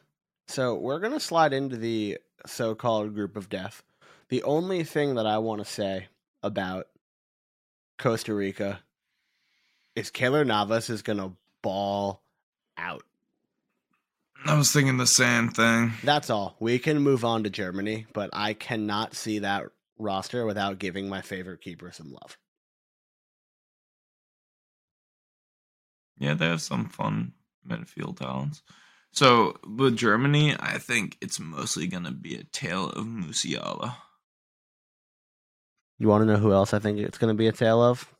So we're gonna slide into the so-called group of death. The only thing that I want to say about Costa Rica is Keylor Navas is gonna ball out. I was thinking the same thing. That's all. We can move on to Germany, but I cannot see that roster without giving my favorite keeper some love. Yeah, they have some fun midfield talents. So with Germany, I think it's mostly gonna be a tale of Musiala. You want to know who else I think it's going to be a tale of?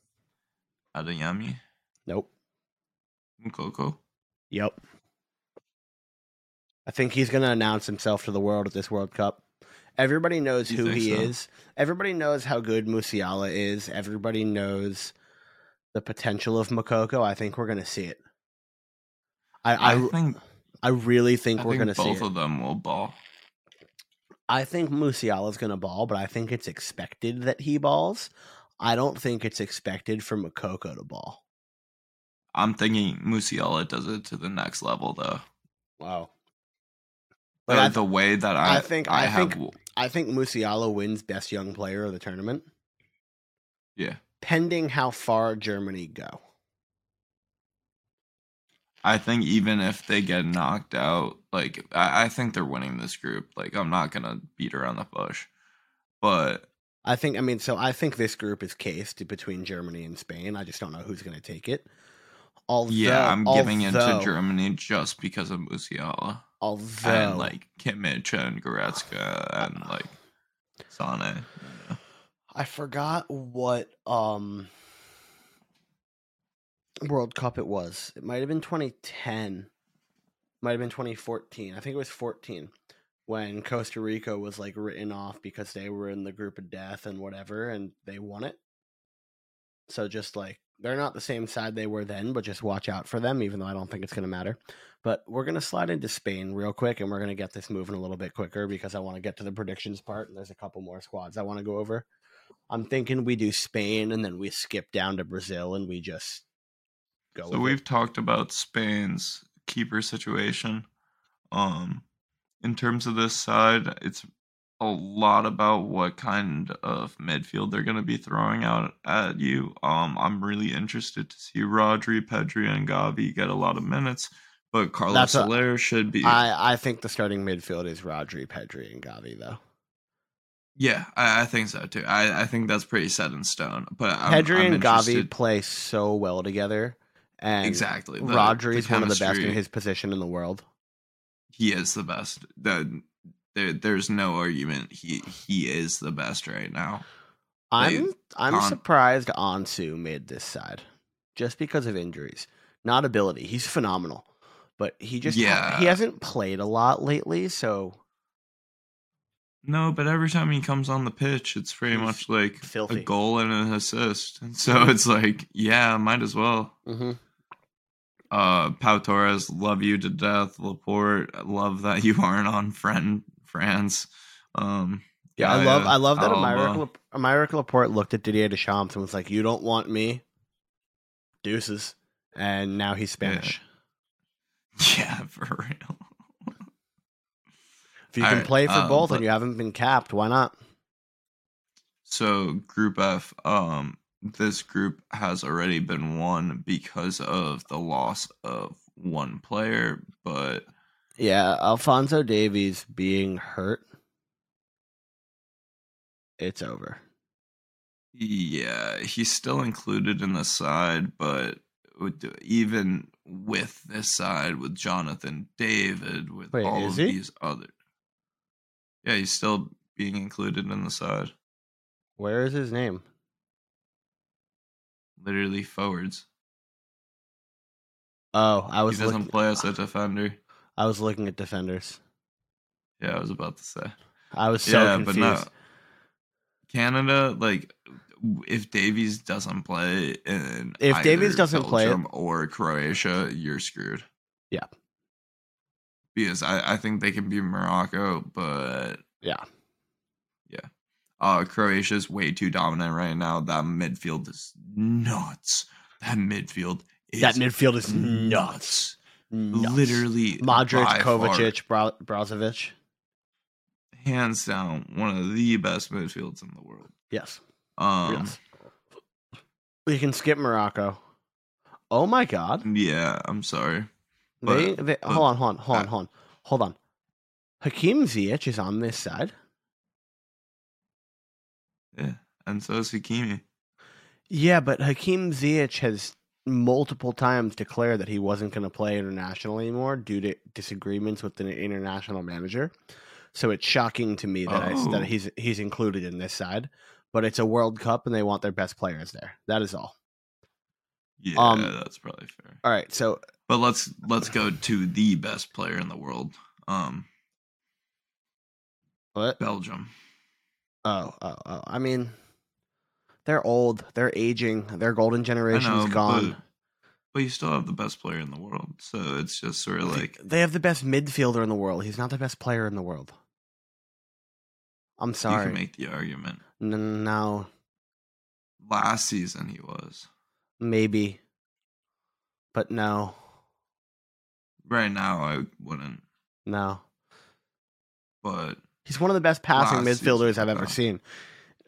Adeyemi, Nope. Moukoko. Yep. I think he's going to announce himself to the world at this World Cup. Everybody knows You who he so? is. Everybody knows how good Musiala is. Everybody knows the potential of Moukoko. I think we're going to see it. I I, I, think I really think I we're going to see both of them will ball. I think Musiala's going to ball, but I think it's expected that he balls. I don't think it's expected for Moukoko to ball. I'm thinking Musiala does it to the next level though. Wow. The, Like, I, the way that I, I think- I, I have think- I think Musiala wins best young player of the tournament. yeah. pending how far Germany go. I think even if they get knocked out, like I, I think they're winning this group. Like I'm not gonna beat around the bush, but I think I mean so I think this group is cased between Germany and Spain. I just don't know who's going to take it. Although, yeah, I'm giving it although- to Germany just because of Musiala Although and like Kimmich and Goretzka and like Sane. I forgot what um World Cup it was. It might have been 2010. Might have been 2014. I think it was 14 when Costa Rica was like written off because they were in the group of death and whatever and they won it. So just like they're not the same side they were then, but just watch out for them even though I don't think it's going to matter. But we're going to slide into Spain real quick and we're going to get this moving a little bit quicker because I want to get to the predictions part and there's a couple more squads I want to go over. I'm thinking we do Spain and then we skip down to Brazil and we just go. So we've talked about Spain's keeper situation. Um, in terms of this side, it's a lot about what kind of midfield they're going to be throwing out at you. Um, I'm really interested to see Rodri, Pedri, and Gavi get a lot of minutes, but Carlos That's a- Soler should be. I I think the starting midfield is Rodri, Pedri, and Gavi though. yeah, I, I think so too. I, I think that's pretty set in stone. But I'm, Pedri I'm and Gavi play so well together, and exactly. the- Rodri is one of the best in his position in the world. he is the best. The, there, there's no argument. He he is the best right now. I'm I'm Con- surprised Ansu made this side, just because of injuries, not ability. He's phenomenal, but he just Yeah. he hasn't played a lot lately. So No, but every time he comes on the pitch, it's pretty He's much like filthy. a goal and an assist. And so it's like, yeah, might as well. hmm Uh, Pau Torres, love you to death. Laporte, love that you aren't on friend France. Um, yeah, I love I love that Alba. Aymeric Lap- Laporte looked at Didier Deschamps and was like, "You don't want me, deuces," and now he's Spanish. Yeah, for real. If you can Alright, play for um, both but- and you haven't been capped, why not? So Group F, um, this group has already been won because of the loss of one player, but Yeah, Alphonso Davies being hurt, it's over. yeah, he's still included in the side, but even with this side, with Jonathan David, with Wait, all of he? these other, yeah, he's still being included in the side. Where is his name? Literally forwards. Oh, I was he doesn't looking, play as a defender. I was looking at defenders. Yeah, I was about to say. I was so yeah, confused. but no. Canada, like, if Davies doesn't play in If Davies doesn't play- or Croatia, you're screwed. Yeah. because I, I think they can beat Morocco, but Yeah. Yeah. Uh, Croatia's way too dominant right now. That midfield is nuts. That midfield is that midfield is nuts. nuts. Literally, Modric, Kovacic, Bro- Brozovic. hands down, one of the best midfields in the world. Yes. Um, yes. We can skip Morocco. Oh my god. yeah, I'm sorry. They, But- they but- hold on, hold on, hold on, hold on. Hold on. Hakim Ziyech is on this side. Yeah, and so is Hakimi. Yeah, but Hakim Ziyech has multiple times declared that he wasn't going to play international anymore due to disagreements with the international manager. So it's shocking to me that I, Oh. that he's he's included in this side. But it's a World Cup and they want their best players there. That is all. Yeah, Um, that's probably fair. All right. So But let's let's go to the best player in the world. Um, what? Belgium. Oh, oh, oh. I mean, they're old. They're aging. Their golden generation is gone. But, but you still have the best player in the world, so it's just sort of like they have the best midfielder in the world. He's not the best player in the world. I'm sorry. you can make the argument. No, Last season he was. maybe, but no, Right now I wouldn't, no. but He's one of the best passing midfielders season, I've ever though. seen.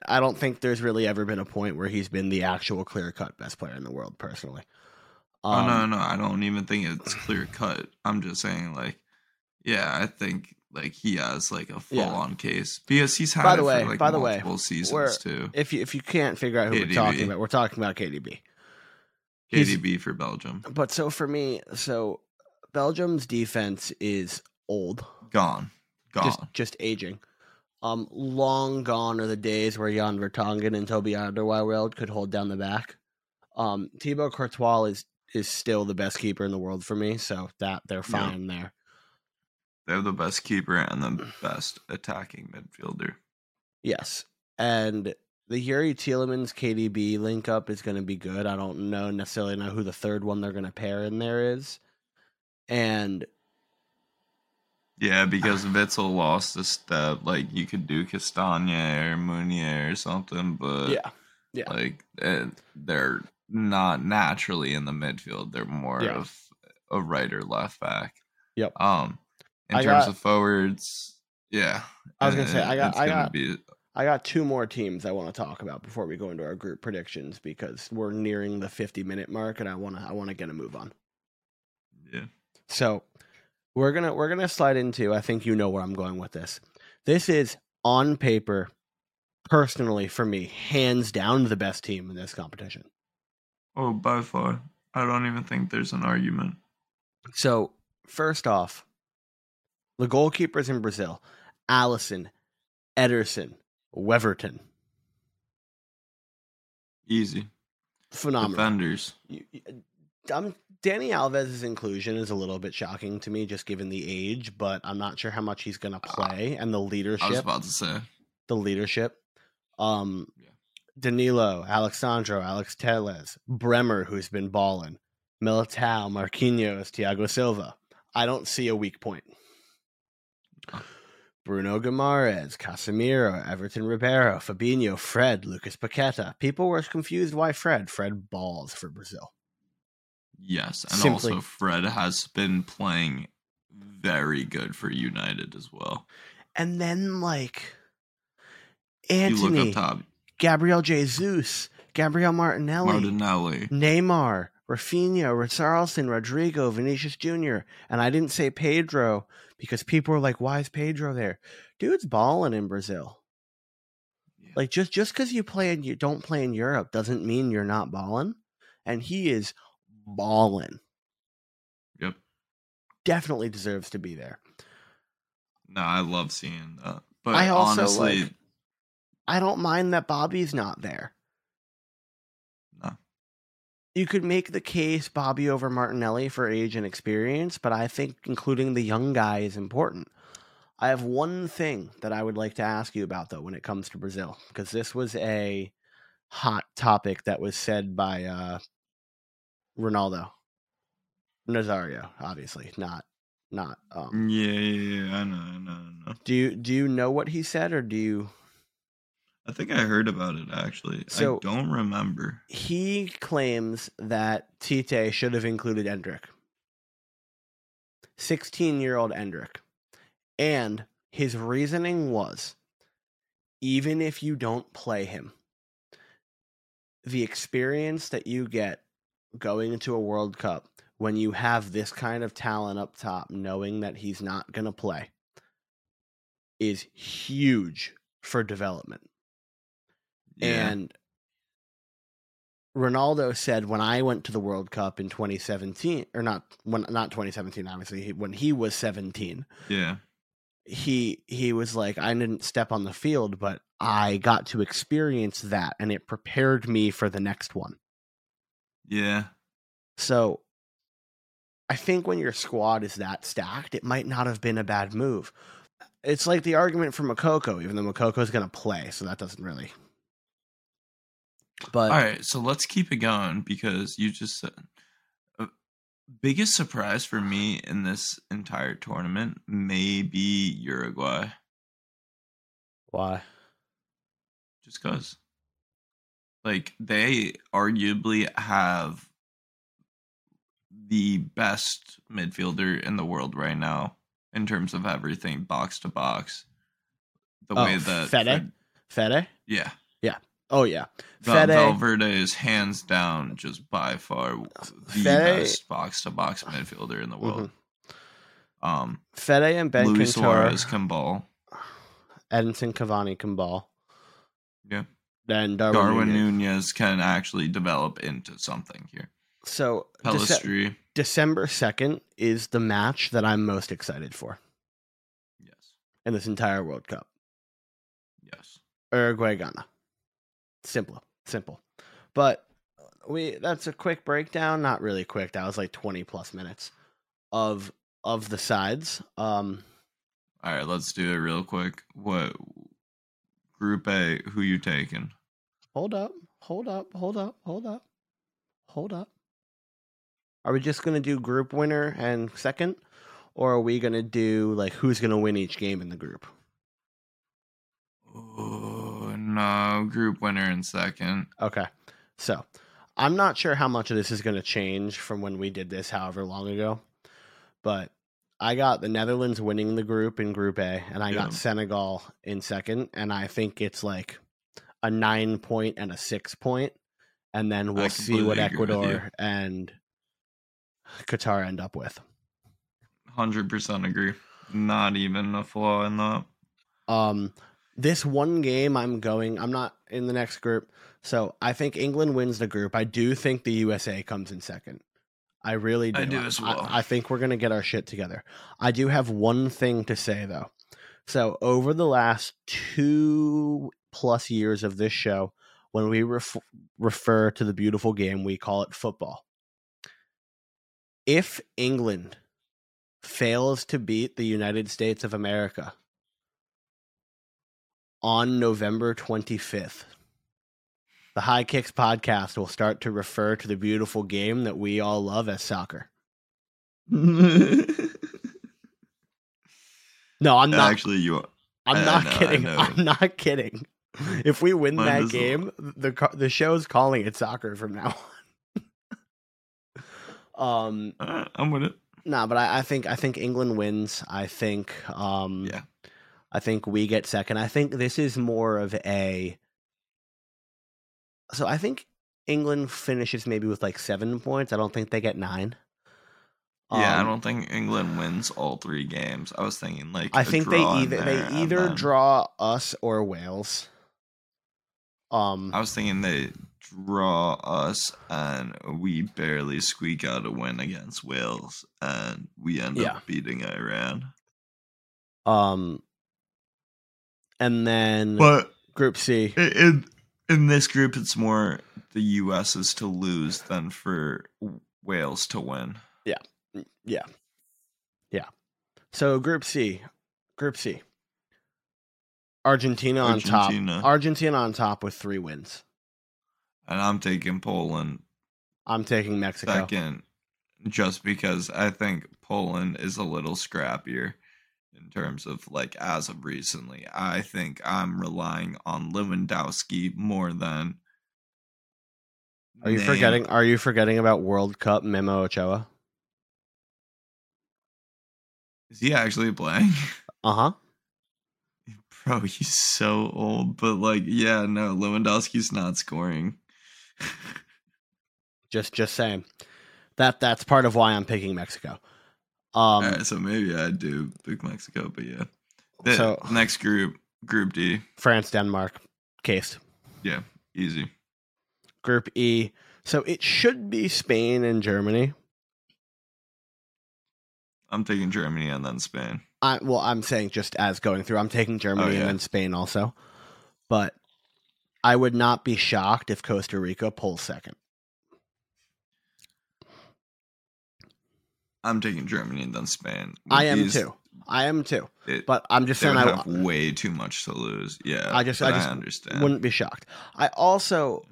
I don't think there's really ever been a point where he's been the actual clear cut best player in the world, personally. oh no, Um, no, I don't even think it's clear cut. I'm just saying like, yeah, I think like he has like a full Yeah. on case because he's had By it the way- for like by the way, multiple seasons too. If you if you can't figure out who we're talking about, we're talking about KDB. he's- KDB for Belgium, But so for me, so Belgium's defense is old, gone, gone. just just aging. Um, long gone are the days where Jan Vertonghen and Toby Alderweireld could hold down the back. Um, Thibaut Courtois is is still the best keeper in the world for me, so that they're Yeah. fine there. They're the best keeper and the best attacking midfielder. Yes, and the Youri Tielemans KDB link up is going to be good. I don't know necessarily know who the third one they're going to pair in there is, and Yeah, because Witsel lost a step. Like you could do Castagna or Meunier or something, but yeah, yeah. like eh, they're not naturally in the midfield. They're more Yeah. of a right or left back. Yep. Um, in I terms got- of forwards, yeah. I was gonna say, eh, I got- I got- be I got two more teams I want to talk about before we go into our group predictions because we're nearing the 50 minute mark and I want to I want to get a move on. yeah. So, we're going to we're going to slide into I think you know where I'm going with this. This is on paper personally for me hands down the best team in this competition. Oh, by far, I don't even think there's an argument. So, first off, the goalkeepers in Brazil, Alisson, Ederson, Weverton, Easy phenomenal. defenders. you, you- um, Dani Alves' inclusion is a little bit shocking to me, just given the age. But I'm not sure how much he's going to play and the leadership. I was about to say. The leadership. Um, Yeah. Danilo, Alex Sandro, Alex Teles, Bremer, who's been balling, Militao, Marquinhos, Thiago Silva. I don't see a weak point. No. Bruno Guimaraes, Casemiro, Everton Ribeiro, Fabinho, Fred, Lucas Paqueta. People were confused why Fred. Fred balls for Brazil. Yes, and Simply- also Fred has been playing very good for United as well. And then like Antony, look up top, Gabriel Jesus, Gabriel Martinelli, Martinelli. Neymar, Raphinha, Richarlison, Rodrygo, Vinicius Jr. And I didn't say Pedro because people were like, "Why is Pedro there?" Dude's balling in Brazil. Yeah. Like just just because you play and you don't play in Europe doesn't mean you're not balling. And he is balling. Yep. Definitely deserves to be there. No, I love seeing that. But I also, honestly, like- I don't mind that Bobby's not there. no. You could make the case Bobby over Martinelli for age and experience, but I think including the young guy is important. I have one thing that I would like to ask you about though when it comes to Brazil, because this was a hot topic that was said by uh, Ronaldo Nazario, obviously not not. Um, Yeah, yeah, yeah. I know, I know, I know. do you do you know what he said, or do you? I think I heard about it actually. So- I don't remember. He claims that Tite should have included Endrick. 16 year old Endrick. And his reasoning was even if you don't play him, the experience that you get going into a World Cup when you have this kind of talent up top, knowing that he's not going to play, is huge for development. Yeah. And Ronaldo said when I went to the World Cup in 2017, or not when not 2017, obviously when he was 17, yeah. he he was like I didn't step on the field, but I got to experience that, and it prepared me for the next one. Yeah. So I think when your squad is that stacked, it might not have been a bad move. It's like the argument for Moukoko, even though Moukoko's going to play, so that doesn't really. But All right, so let's keep it going because you just said uh, biggest surprise for me in this entire tournament may be Uruguay, why? just cuz like they arguably have the best midfielder in the world right now in terms of everything box to box. The Oh, way that Fede? Fede? yeah, yeah, Oh yeah, Fede. Valverde is hands down just by far the Fede- best box to box midfielder in the world. Um, Fede and Ben Luis Suarez can ball. Edinson Cavani can ball. Yeah. Then Darwin, Darwin Nunez. Nunez can actually develop into something here. So Dece- December second is the match that I'm most excited for yes, in this entire World Cup. yes. Uruguay Ghana. Simple, simple. But we that's a quick breakdown, not really quick. That was like 20 plus minutes of of the sides. Um All right, let's do it real quick. What Group A? Who you taking? hold up, hold up, hold up, hold up. Hold up. Are we just going to do group winner and second or are we going to do like who's going to win each game in the group? Oh no, group winner and second. Okay. So, I'm not sure how much of this is going to change from when we did this however long ago. But I got the Netherlands winning the group in group A and I Yeah. got Senegal in second and I think it's like a 9 point and a 6 point and then we'll see what completely agree with you. Ecuador and Qatar end up with. Hundred percent agree. Not even a flaw in that. Um, this one game I'm going. I'm not in the next group, so I think England wins the group. I do think the USA comes in second. I really do. I do as well. I, I think we're gonna get our shit together. I do have one thing to say though. So over the last two plus years of this show, when we ref- refer to the beautiful game, we call it football. If England fails to beat the United States of America on November 25th, the High Kicks podcast will start to refer to the beautiful game that we all love as soccer. No, I'm not. Actually, you. Are. I'm I not know, kidding. I'm not kidding. If we win Mine that game, the the show's calling it soccer from now on. um, Uh, I'm with it. nah, but I, I think I think England wins. I think um, Yeah. I think we get second. I think this is more of a. So I think England finishes maybe with like seven points. I don't think they get nine. Yeah, I Um, don't think England wins all three games. I was thinking like I a think they draw in either they either then- draw us or Wales. Um, I was thinking they draw us and we barely squeak out a win against Wales and we end Yeah. up beating Iran. um, and then But Group C. i- in in this group, it's more the U.S. is to lose than for Wales to win. Yeah, mm, yeah. Yeah. So Group C, Group C. Argentina on Argentina. top. Argentina on top with three wins. And I'm taking Poland I'm taking Mexico. second, just because I think Poland is a little scrappier. In terms of like as of recently. I think I'm relying on Lewandowski more than. Are you name- forgetting? Are you forgetting about World Cup Memo Ochoa? Is he actually playing? Uh huh. Bro, he's so old, but like, yeah, no, Lewandowski's not scoring. Just just saying. That that's part of why I'm picking Mexico. Um, so maybe I do pick Mexico, but yeah. The So- next group, Group D, France, Denmark, case. yeah, easy. Group E. So it should be Spain and Germany. I'm taking Germany and then Spain. I well, I'm saying just as going through. I'm taking Germany Oh, yeah. and then Spain also. But I would not be shocked if Costa Rica pulls second. I'm taking Germany and then Spain. I am these, too. I am too. It, But I'm just saying I have way too much to lose. Yeah, I just- I just understand. wouldn't be shocked. I also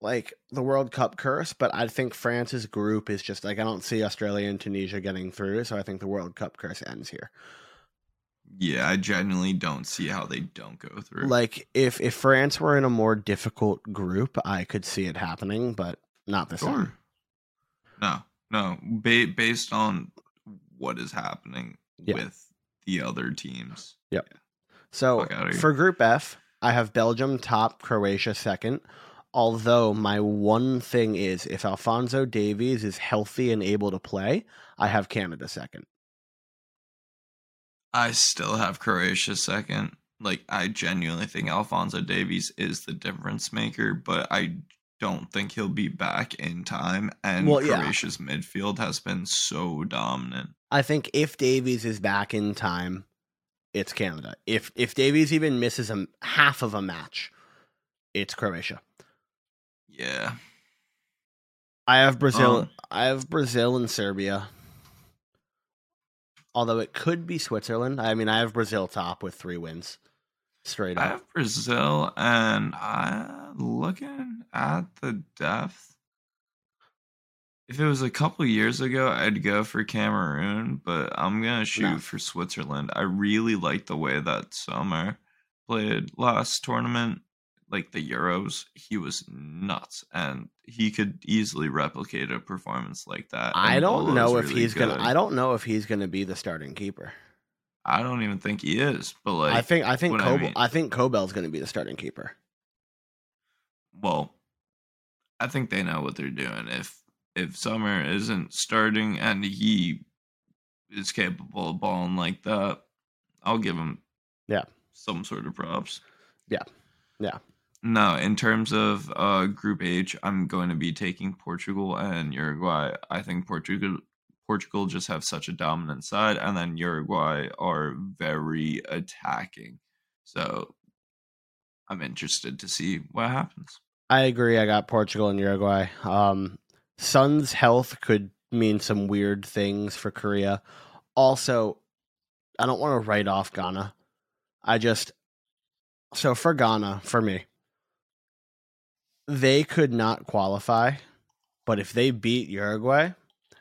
like the World Cup curse, but I think France's group is just like I don't see Australia and Tunisia getting through, so I think the World Cup curse ends here. Yeah, I genuinely don't see how they don't go through. Like if if France were in a more difficult group, I could see it happening, but not this time. Sure. No, no. Ba- based on what is happening Yeah. with the other teams. Yeah. So Fuck outta here. for Group F, I have Belgium top, Croatia second. Although my one thing is, if Alphonso Davies is healthy and able to play, I have Canada second. I still have Croatia second. Like I genuinely think Alphonso Davies is the difference maker, but I don't think he'll be back in time. And Well, yeah. Croatia's midfield has been so dominant. I think if Davies is back in time, it's Canada. If if Davies even misses a half of a match, it's Croatia. Yeah. I have Brazil. Um, I have Brazil and Serbia. Although it could be Switzerland. I mean, I have Brazil top with three wins, straight I up. have Brazil, and I looking at the depth. If it was a couple years ago, I'd go for Cameroon, but I'm gonna shoot No. for Switzerland. I really like the way that Sommer played last tournament, like the Euros. He was nuts, and he could easily replicate a performance like that. I and don't know if really he's gonna. I don't know if he's gonna be the starting keeper. I don't even think he is, but like, I think. I think. what I mean. I think Kobel's gonna be the starting keeper. well, I think they know what they're doing. If if Sommer isn't starting and he is capable of balling like that, I'll give him Yeah. some sort of props. Yeah. Yeah. No, in terms of uh group H, I'm going to be taking Portugal and Uruguay. I think Portugal Portugal just have such a dominant side and then Uruguay are very attacking. So I'm interested to see what happens. I agree. I got Portugal and Uruguay. Um, Son's health could mean some weird things for Korea. Also, I don't want to write off Ghana. I just so for Ghana, for me, they could not qualify, but if they beat Uruguay,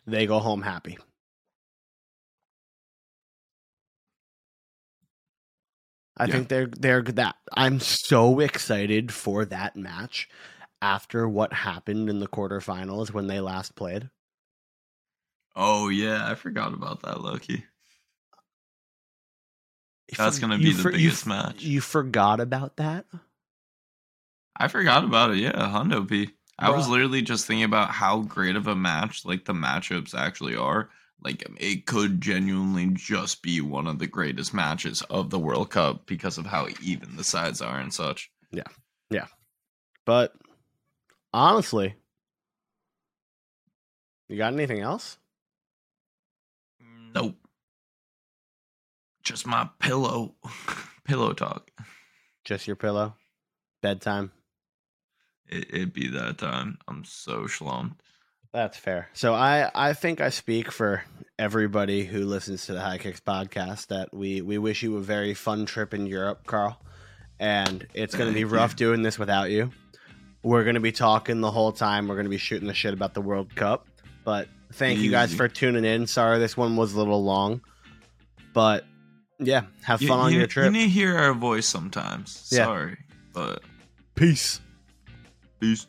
they go home happy. I Yeah. think they're they're that. I'm so excited for that match after what happened in the quarterfinals when they last played. Oh yeah, I forgot about that, Loki. You That's gonna be the for- biggest f- match. You forgot about that? I forgot about it. Yeah, Hondo P. I was literally just thinking about how great of a match like the matchups actually are. Like um, it could genuinely just be one of the greatest matches of the World Cup because of how even the sides are and such. Yeah. Yeah. But honestly, you got anything else? Nope. Just my pillow. pillow talk. Just your pillow, bedtime. It, it'd be that time. I'm so slumped. That's fair. So I I think I speak for everybody who listens to the High Kicks podcast that we we wish you a very fun trip in Europe, Karl. And it's going to be rough you. doing this without you. We're going to be talking the whole time. We're going to be shooting the shit about the World Cup. But thank you guys for tuning in. Sorry this one was a little long. But yeah, have You, fun on you- your you trip. need to hear our voice sometimes. Yeah. Sorry, but Peace. peace.